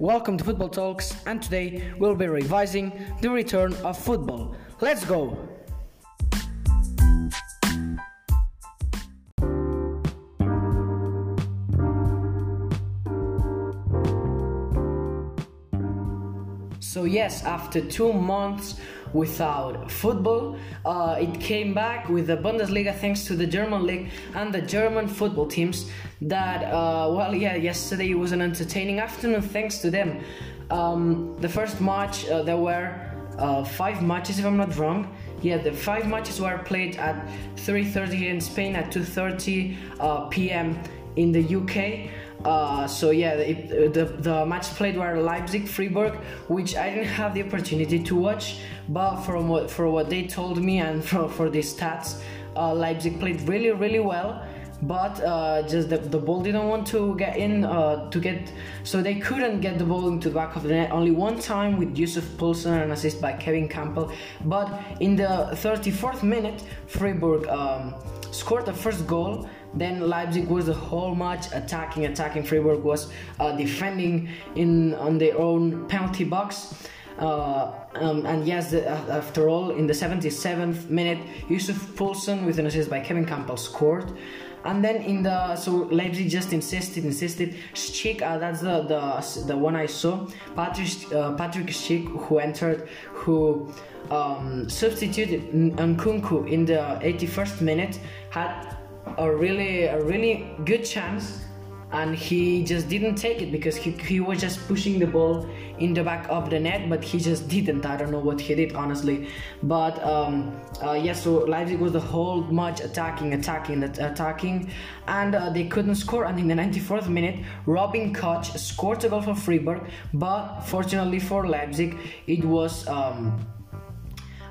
Welcome to Football Talks, and today we'll be revising the return of football. Let's go! So, yes, after two months without football, uh, it came back with the Bundesliga thanks to the German league and the German football teams. That, uh, well, yeah, yesterday was an entertaining afternoon thanks to them. Um, the first match, uh, there were uh, five matches, if I'm not wrong. Yeah, the five matches were played at 3:30 in Spain, at 2:30 uh, p.m. in the UK. Uh, so yeah, it, the the match played were Leipzig Freiburg, which I didn't have the opportunity to watch, but from what for what they told me and for for the stats, uh, Leipzig played really really well. But uh, just the, the ball didn't want to get in uh, to get so they couldn't get the ball into the back of the net only one time with Yusuf Poulsen and assist by Kevin Kampl. But in the 34th minute, Freiburg um, scored the first goal then Leipzig was the whole match attacking, attacking. Freiburg was uh, defending in on their own penalty box. Uh, um, and yes, the, uh, after all, in the 77th minute, Yussuf Poulsen with an assist by Kevin Kampl scored. And then in the so Leipzig just insisted, insisted. Schick, uh, that's the, the the one I saw. Patrick uh, Patrick Schick, who entered, who um, substituted Nkunku in the 81st minute, had a really a really good chance and he just didn't take it because he, he was just pushing the ball in the back of the net but he just didn't. I don't know what he did honestly. But um, uh, yeah so leipzig was the whole match attacking attacking attacking and uh, they couldn't score. And in the 94th minute robin koch scored a goal for freiburg but fortunately for leipzig it was um,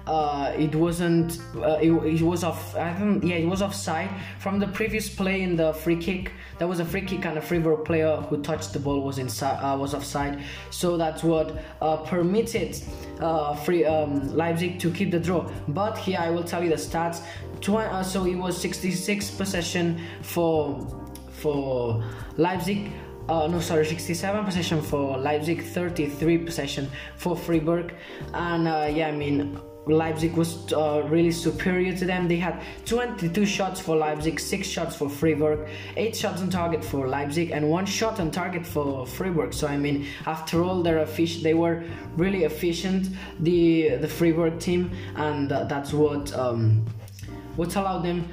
uh, it wasn't uh, it, it, was off I yeah it was offside from the previous play in the free kick. There was a free kick and a Freiburg player who touched the ball was inside uh, was offside. So that's what uh, permitted uh, free um, Leipzig to keep the draw. But here I will tell you the stats. Uh, so it was 66 possession for for Leipzig. Uh, no, sorry, 67 possession for Leipzig, 33 possession for Freiburg, and uh, yeah, I mean, Leipzig was uh, really superior to them. They had 22 shots for Leipzig, 6 shots for Freiburg, 8 shots on target for Leipzig, and 1 shot on target for Freiburg. So, I mean, after all, they're they were really efficient, the, the Freiburg team, and uh, that's what, um, what allowed them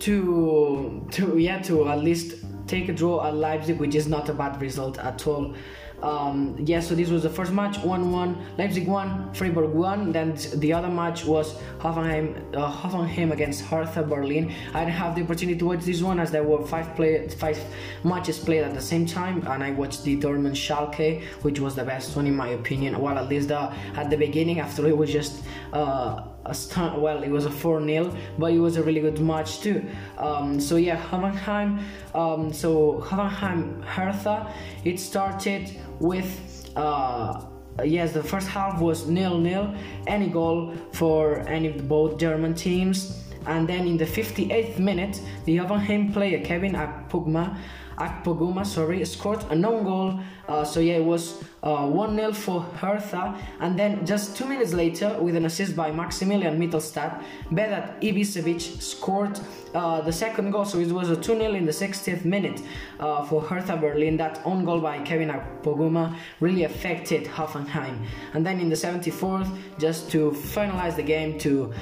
to, to, yeah, to at least take a draw at Leipzig, which is not a bad result at all. Um, yeah, so this was the first match 1 1. Leipzig 1, Freiburg 1. Then the other match was Hoffenheim, uh, Hoffenheim against Hertha Berlin. I didn't have the opportunity to watch this one as there were five play, five matches played at the same time, and I watched the Dortmund Schalke, which was the best one in my opinion. Well, at least the, at the beginning, after it was just. Uh, a stun, well, it was a 4 0, but it was a really good match too. Um, so, yeah, Hoffenheim, um, so Hoffenheim Hertha, it started with. Uh, yes, the first half was nil nil, any goal for any of both German teams. And then in the 58th minute, the Hoffenheim player Kevin Akpoguma Akpoguma, sorry, scored a non goal. Uh, so yeah, it was uh, 1 0 for Hertha. And then just two minutes later, with an assist by Maximilian Mittelstadt, Vedat Ibisevic scored uh, the second goal. So it was a 2 0 in the 60th minute uh, for Hertha Berlin. That own goal by Kevin Akpoguma really affected Hoffenheim. And then in the 74th, just to finalize the game, to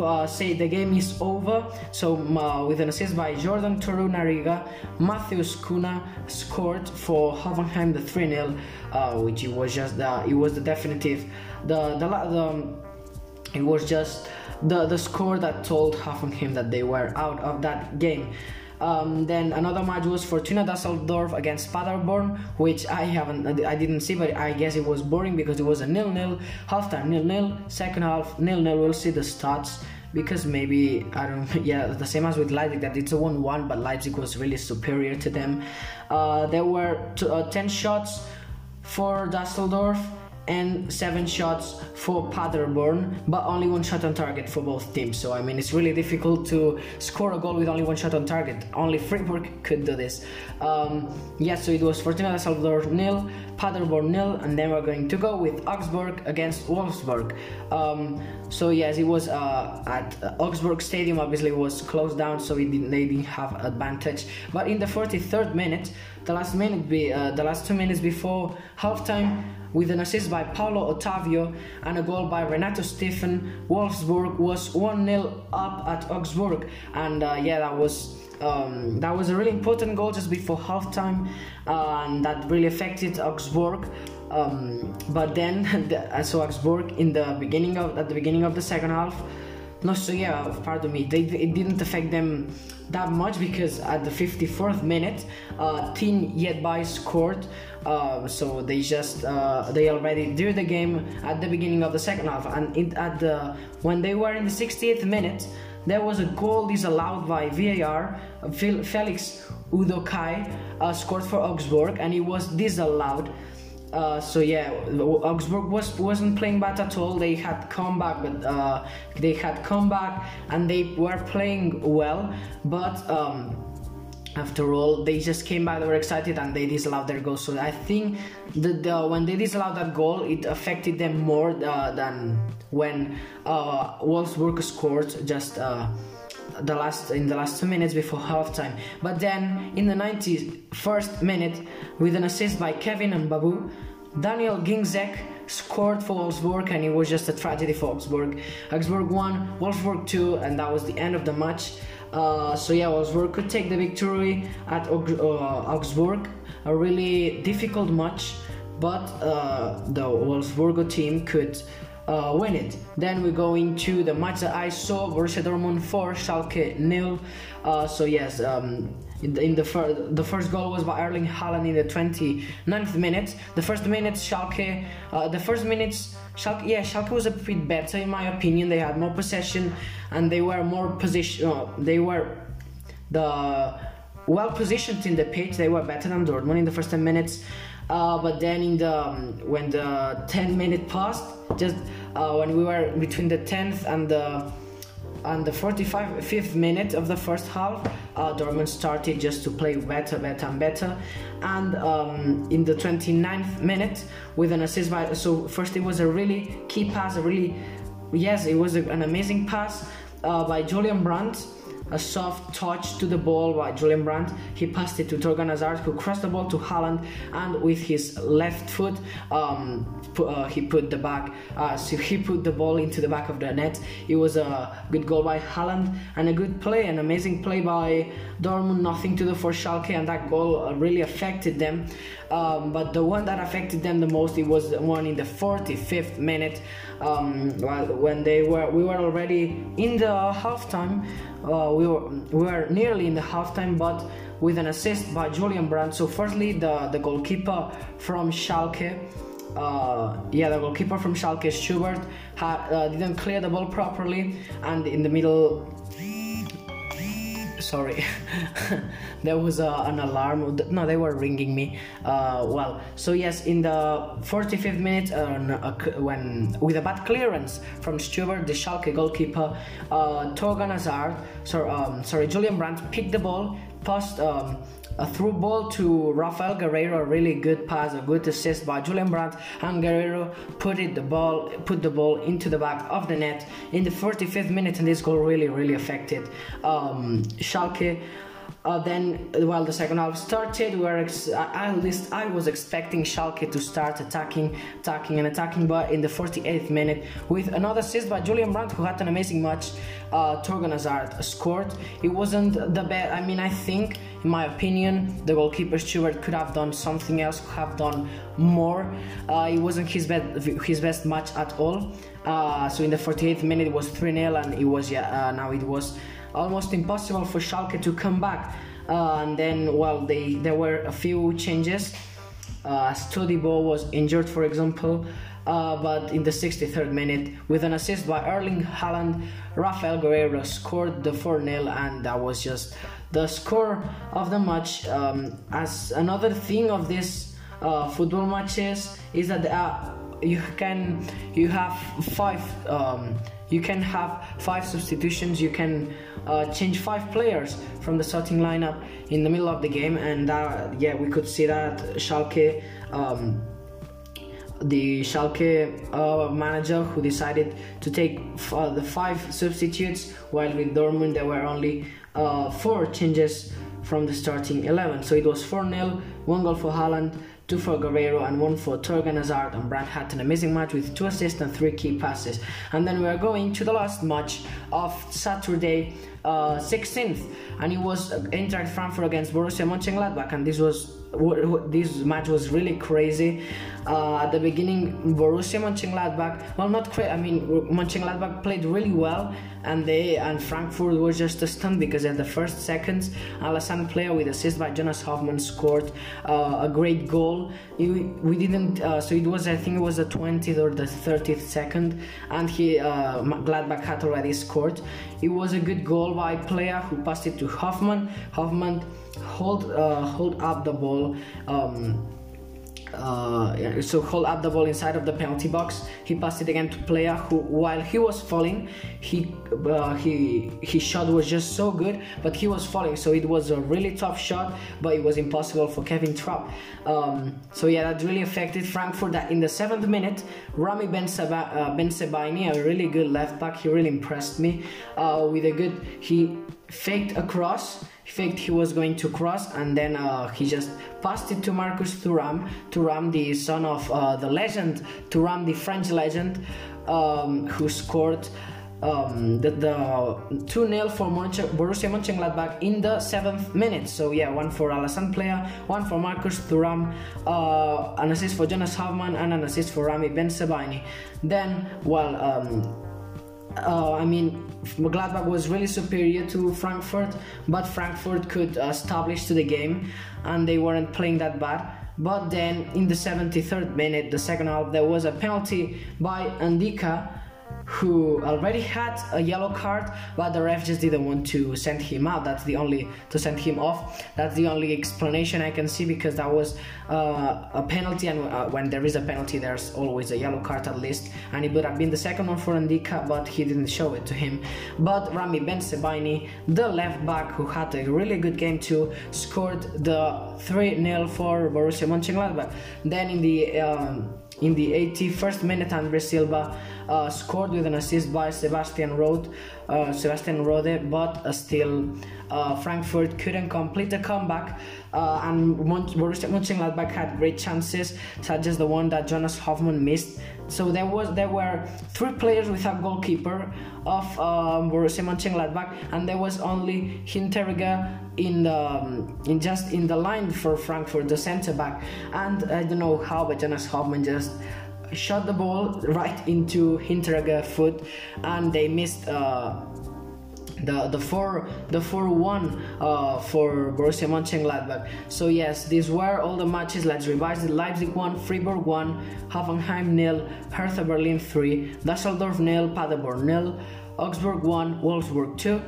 uh, say the game is over. So uh, with an assist by Jordan Torunarigha, Matheus Cunha scored for Hoffenheim the 3-0, uh, which it was just the it was the definitive the the, the it was just the the score that told Hoffenheim that they were out of that game. Um, then another match was Fortuna Dusseldorf against Paderborn, which I haven't, I didn't see, but I guess it was boring because it was a nil-nil, halftime nil-nil, second half nil-nil. We'll see the stats because maybe I don't. Yeah, the same as with Leipzig that it's a one-one, but Leipzig was really superior to them. Uh, there were t- uh, ten shots for Dusseldorf and seven shots for Paderborn, but only one shot on target for both teams. So I mean, it's really difficult to score a goal with only one shot on target. Only Freiburg could do this. Um, yeah, so it was Fortuna Salvador nil, Paderborn nil, and then we're going to go with Augsburg against Wolfsburg. Um, so yes, it was uh, at uh, Augsburg Stadium. Obviously, was closed down, so didn't, they didn't have advantage. But in the 43rd minute, the last minute, be, uh, the last two minutes before halftime, with an assist by Paulo Otavio and a goal by Renato Steffen, Wolfsburg was 1 0 up at Augsburg. And uh, yeah, that was. Um, that was a really important goal just before halftime, uh, and that really affected Augsburg. Um, but then, the, so Augsburg in the beginning of at the beginning of the second half, no, so yeah, pardon me, they, it didn't affect them that much because at the 54th minute, uh, Tin Jedvaj scored. Uh, so they just uh, they already drew the game at the beginning of the second half, and at the when they were in the 68th minute, there was a goal disallowed by VAR. Felix Uduokhai uh, scored for Augsburg, and it was disallowed. Uh, so yeah, Augsburg was wasn't playing bad at all. They had comeback, but uh, they had come back and they were playing well. But um, after all, they just came back. They were excited and they disallowed their goal. So I think that when they disallowed that goal, it affected them more uh, than when uh, Wolfsburg scored just uh, the last in the last two minutes before halftime. But then in the 91st minute, with an assist by Kevin Mbabu, Daniel Ginczek scored for Wolfsburg, and it was just a tragedy for Wolfsburg. Augsburg won, Wolfsburg two, and that was the end of the match. Uh, so yeah, Wolfsburg could take the victory at uh, Augsburg. A really difficult match, but uh, the Wolfsburg team could uh, win it. Then we go into the match that I saw Borussia Dortmund 4, Schalke nil. Uh, so yes, um, in, the, in the, fir- the first goal was by Erling Haaland in the 29th minute. The first minute Schalke, uh, the first minutes Schalke, yeah, Schalke was a bit better in my opinion. They had more possession and they were more position. Uh, they were the well positioned in the pitch. They were better than Dortmund in the first 10 minutes. Uh, but then in the um, when the 10 minute passed, just uh, when we were between the 10th and the and the 45th minute of the first half, uh, Dortmund started just to play better, better, and better. And um, in the 29th minute, with an assist by so first it was a really key pass, a really yes, it was a, an amazing pass uh, by Julian Brandt a soft touch to the ball by Julian Brandt. He passed it to Thorgan Hazard, who crossed the ball to Haaland, and with his left foot, um, uh, he put the back. Uh, so he put the ball into the back of the net. It was a good goal by Haaland and a good play, an amazing play by Dortmund. Nothing to do for Schalke, and that goal really affected them. Um, but the one that affected them the most, it was the one in the 45th minute, um, when they were we were already in the halftime. Uh, we were we were nearly in the halftime, but with an assist by Julian Brandt. So firstly, the the goalkeeper from Schalke. Uh, yeah, the goalkeeper from Schalke, Schubert, had, uh, didn't clear the ball properly, and in the middle sorry. There was a, an alarm. No they were ringing me uh, well so yes in the 45th minute uh, when with a bad clearance from Schubert the Schalke goalkeeper uh, Thorgan Hazard um, sorry Julian Brandt picked the ball passed um, a through ball to Rafael Guerreiro, a really good pass, a good assist by Julian Brandt, and Guerreiro put it the ball, put the ball into the back of the net in the 45th minute, and this goal really, really affected um, Schalke. Uh, then, while the second half started, we were ex- at least I was expecting Schalke to start attacking, attacking, and attacking. But in the 48th minute, with another assist by Julian Brandt, who had an amazing match, uh, Thorgan Hazard scored. It wasn't the best. I mean, I think, in my opinion, the goalkeeper Schubert could have done something else, could have done more. Uh, it wasn't his best his best match at all. Uh, so in the 48th minute, it was 3 0, and it was yeah. Uh, now it was almost impossible for Schalke to come back. Uh, and then, well, they there were a few changes. Uh, Todibo was injured, for example, uh, but in the 63rd minute, with an assist by Erling Haaland, Rafael Guerreiro scored the 4 0, and that was just the score of the match. Um, as another thing of this uh, football matches is that uh, you can you have five um, you can have five substitutions you can uh, change five players from the starting lineup in the middle of the game and uh, yeah we could see that Schalke um, the Schalke uh, manager who decided to take f- uh, the five substitutes, while with Dortmund there were only uh, four changes from the starting 11. So it was 4 0, one goal for Haaland, two for Guerreiro and one for Thorgan Hazard. And Brandt had an amazing match with two assists and three key passes. And then we are going to the last match of Saturday, uh, 16th, and it was Eintracht Frankfurt against Borussia Mönchengladbach, and this was this match was really crazy. Uh, at the beginning, Borussia Mönchengladbach, well, not crazy. I mean, Mönchengladbach played really well, and they and Frankfurt was just a stunned because at the first seconds, Alassane Plea with assist by Jonas Hofmann scored uh, a great goal. we didn't, uh, so it was I think it was the 20th or the 30th second, and he uh, Gladbach had already scored. It was a good goal by Plea who passed it to Hofmann. Hofmann hold uh, hold up the ball. Um, uh, so hold up the ball inside of the penalty box. He passed it again to Plea, who while he was falling, he uh, he his shot was just so good, but he was falling, so it was a really tough shot, but it was impossible for Kevin Trapp. Um, so yeah, that really affected Frankfurt. That in the seventh minute, Rami Ben, Seba, uh, Sebaini, a really good left back, he really impressed me uh, with a good. He faked a cross faked he was going to cross and then uh, he just passed it to Marcus Thuram, Thuram the son of uh, the legend, Thuram the French legend, um, who scored um, the, the 2 0 for Borussia Mönchengladbach in the 7th minute. So, yeah, one for Alassane Plea, one for Marcus Thuram, uh, an assist for Jonas Hofmann, and an assist for Rami Bensebaini. Then, well, um, uh, I mean, Gladbach was really superior to Frankfurt, but Frankfurt could establish to the game, and they weren't playing that bad. But then, in the 73rd minute, the second half, there was a penalty by Ndicka who already had a yellow card, but the ref just didn't want to send him out. That's the only to send him off. That's the only explanation I can see because that was uh, a penalty, and uh, when there is a penalty, there's always a yellow card at least. And it would have been the second one for Ndicka, but he didn't show it to him. But Rami Bensebaini, the left back who had a really good game too, scored the 3 0 for Borussia Mönchengladbach. Then in the um, in the 81st minute, Andre Silva uh, scored with an assist by Sebastian Rode, uh, Sebastian Rode, but uh, still Frankfurt couldn't complete the comeback. Uh, and Borussia Mönchengladbach had great chances, such as the one that Jonas Hofmann missed. So there was there were three players without goalkeeper of um, Borussia Mönchengladbach, and there was only Hinteregger in the um, in just in the line for Frankfurt, the centre back. And I don't know how, but Jonas Hofmann just shot the ball right into Hinteregger's foot, and they missed. Uh, the the four the four one uh, for Borussia Mönchengladbach. So yes, these were all the matches. Let's revise it: Leipzig one, Freiburg one, Hoffenheim nil, Hertha Berlin three, Düsseldorf nil, Paderborn nil, Augsburg one, Wolfsburg two.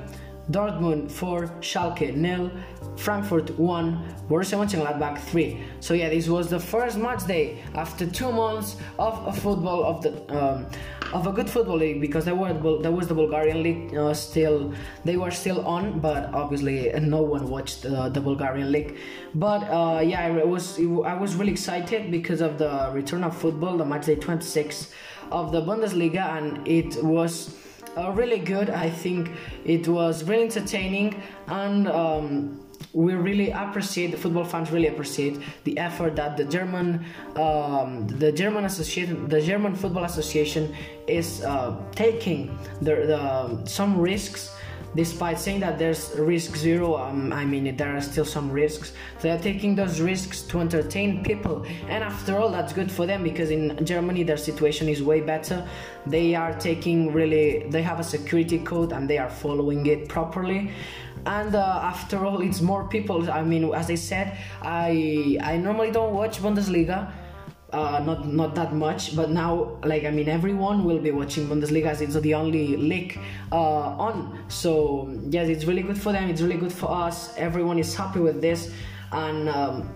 Dortmund 4, Schalke nil, Frankfurt 1, Borussia Mönchengladbach 3. So yeah, this was the first match day after two months of a football of the um, of a good football league because there were there was the Bulgarian league uh, still they were still on, but obviously no one watched uh, the Bulgarian league. But uh, yeah, I was I was really excited because of the return of football, the match day 26 of the Bundesliga, and it was uh, really good. I think it was really entertaining and. Um, we really appreciate the football fans really appreciate the effort that the German um, the German association the German Football Association is uh, taking the, the, some risks despite saying that there's risk zero um, i mean there are still some risks they are taking those risks to entertain people. And after all that's good for them because in germany their situation is way better. They are taking really they have a security code and they are following it properly. And uh, after all it's more people. I mean as i said i i normally don't watch bundesliga uh, not not that much, but now like I mean everyone will be watching Bundesliga as it's the only league uh, on. So yes, it's really good for them. It's really good for us. Everyone is happy with this, and um,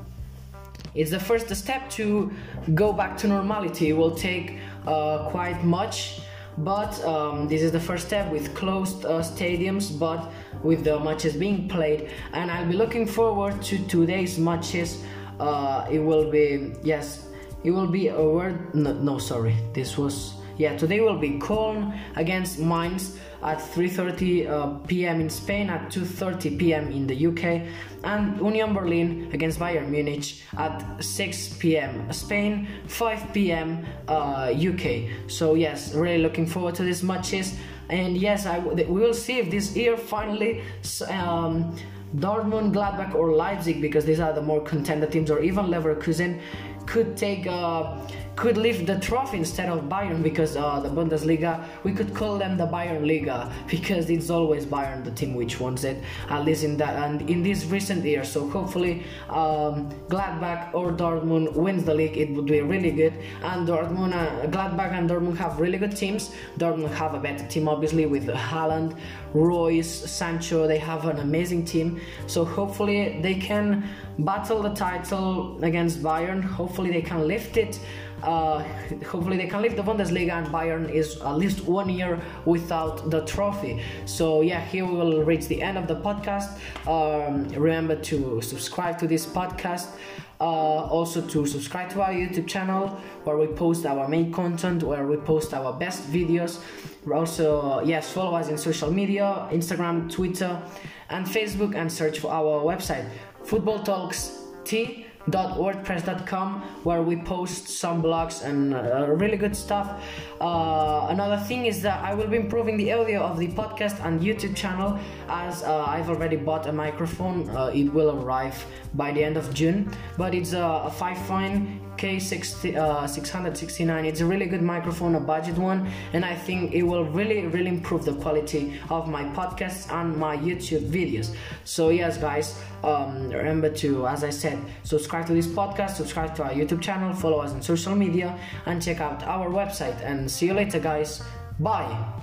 it's the first step to go back to normality. It will take uh, quite much. But um, this is the first step with closed uh, stadiums, but with the matches being played, and I'll be looking forward to today's matches. Uh, it will be yes it will be word. No, no, sorry. This was yeah. Today will be Köln against Mainz at 3:30 uh, p.m. in Spain, at 2:30 p.m. in the UK, and Union Berlin against Bayern Munich at 6 p.m. Spain, 5 p.m. Uh, UK. So yes, really looking forward to these matches. And yes, I we will see if this year finally. Um, Dortmund, Gladbach, or Leipzig, because these are the more contender teams, or even Leverkusen, could take uh, could lift the trophy instead of Bayern because uh, the Bundesliga we could call them the Bayern Liga because it's always Bayern the team which wants it. At least in that and in these recent years so hopefully um, Gladbach or Dortmund wins the league it would be really good. And Dortmund uh, Gladbach and Dortmund have really good teams. Dortmund have a better team obviously with Haaland Reus Sancho they have an amazing team. So hopefully they can battle the title against Bayern. Hopefully they can lift it uh, hopefully they can lift the Bundesliga and Bayern is at least one year without the trophy. So yeah, here we will reach the end of the podcast. Um, remember to subscribe to this podcast. Uh, also to subscribe to our YouTube channel where we post our main content, where we post our best videos. Also, yes, follow us in social media, Instagram, Twitter, and Facebook, and search for our website, Football Talks T wordpress.com where we post some blogs and uh, really good stuff. Uh, another thing is that i will be improving the audio of the podcast and youtube channel as uh, i've already bought a microphone. Uh, it will arrive by the end of june but it's a, a Fifine K60 uh, 669 it's a really good microphone a budget one and I think it will really really improve the quality of my podcasts and my YouTube videos. So yes guys um, remember to as I said subscribe to this podcast subscribe to our YouTube channel follow us on social media and check out our website. And see you later guys. Bye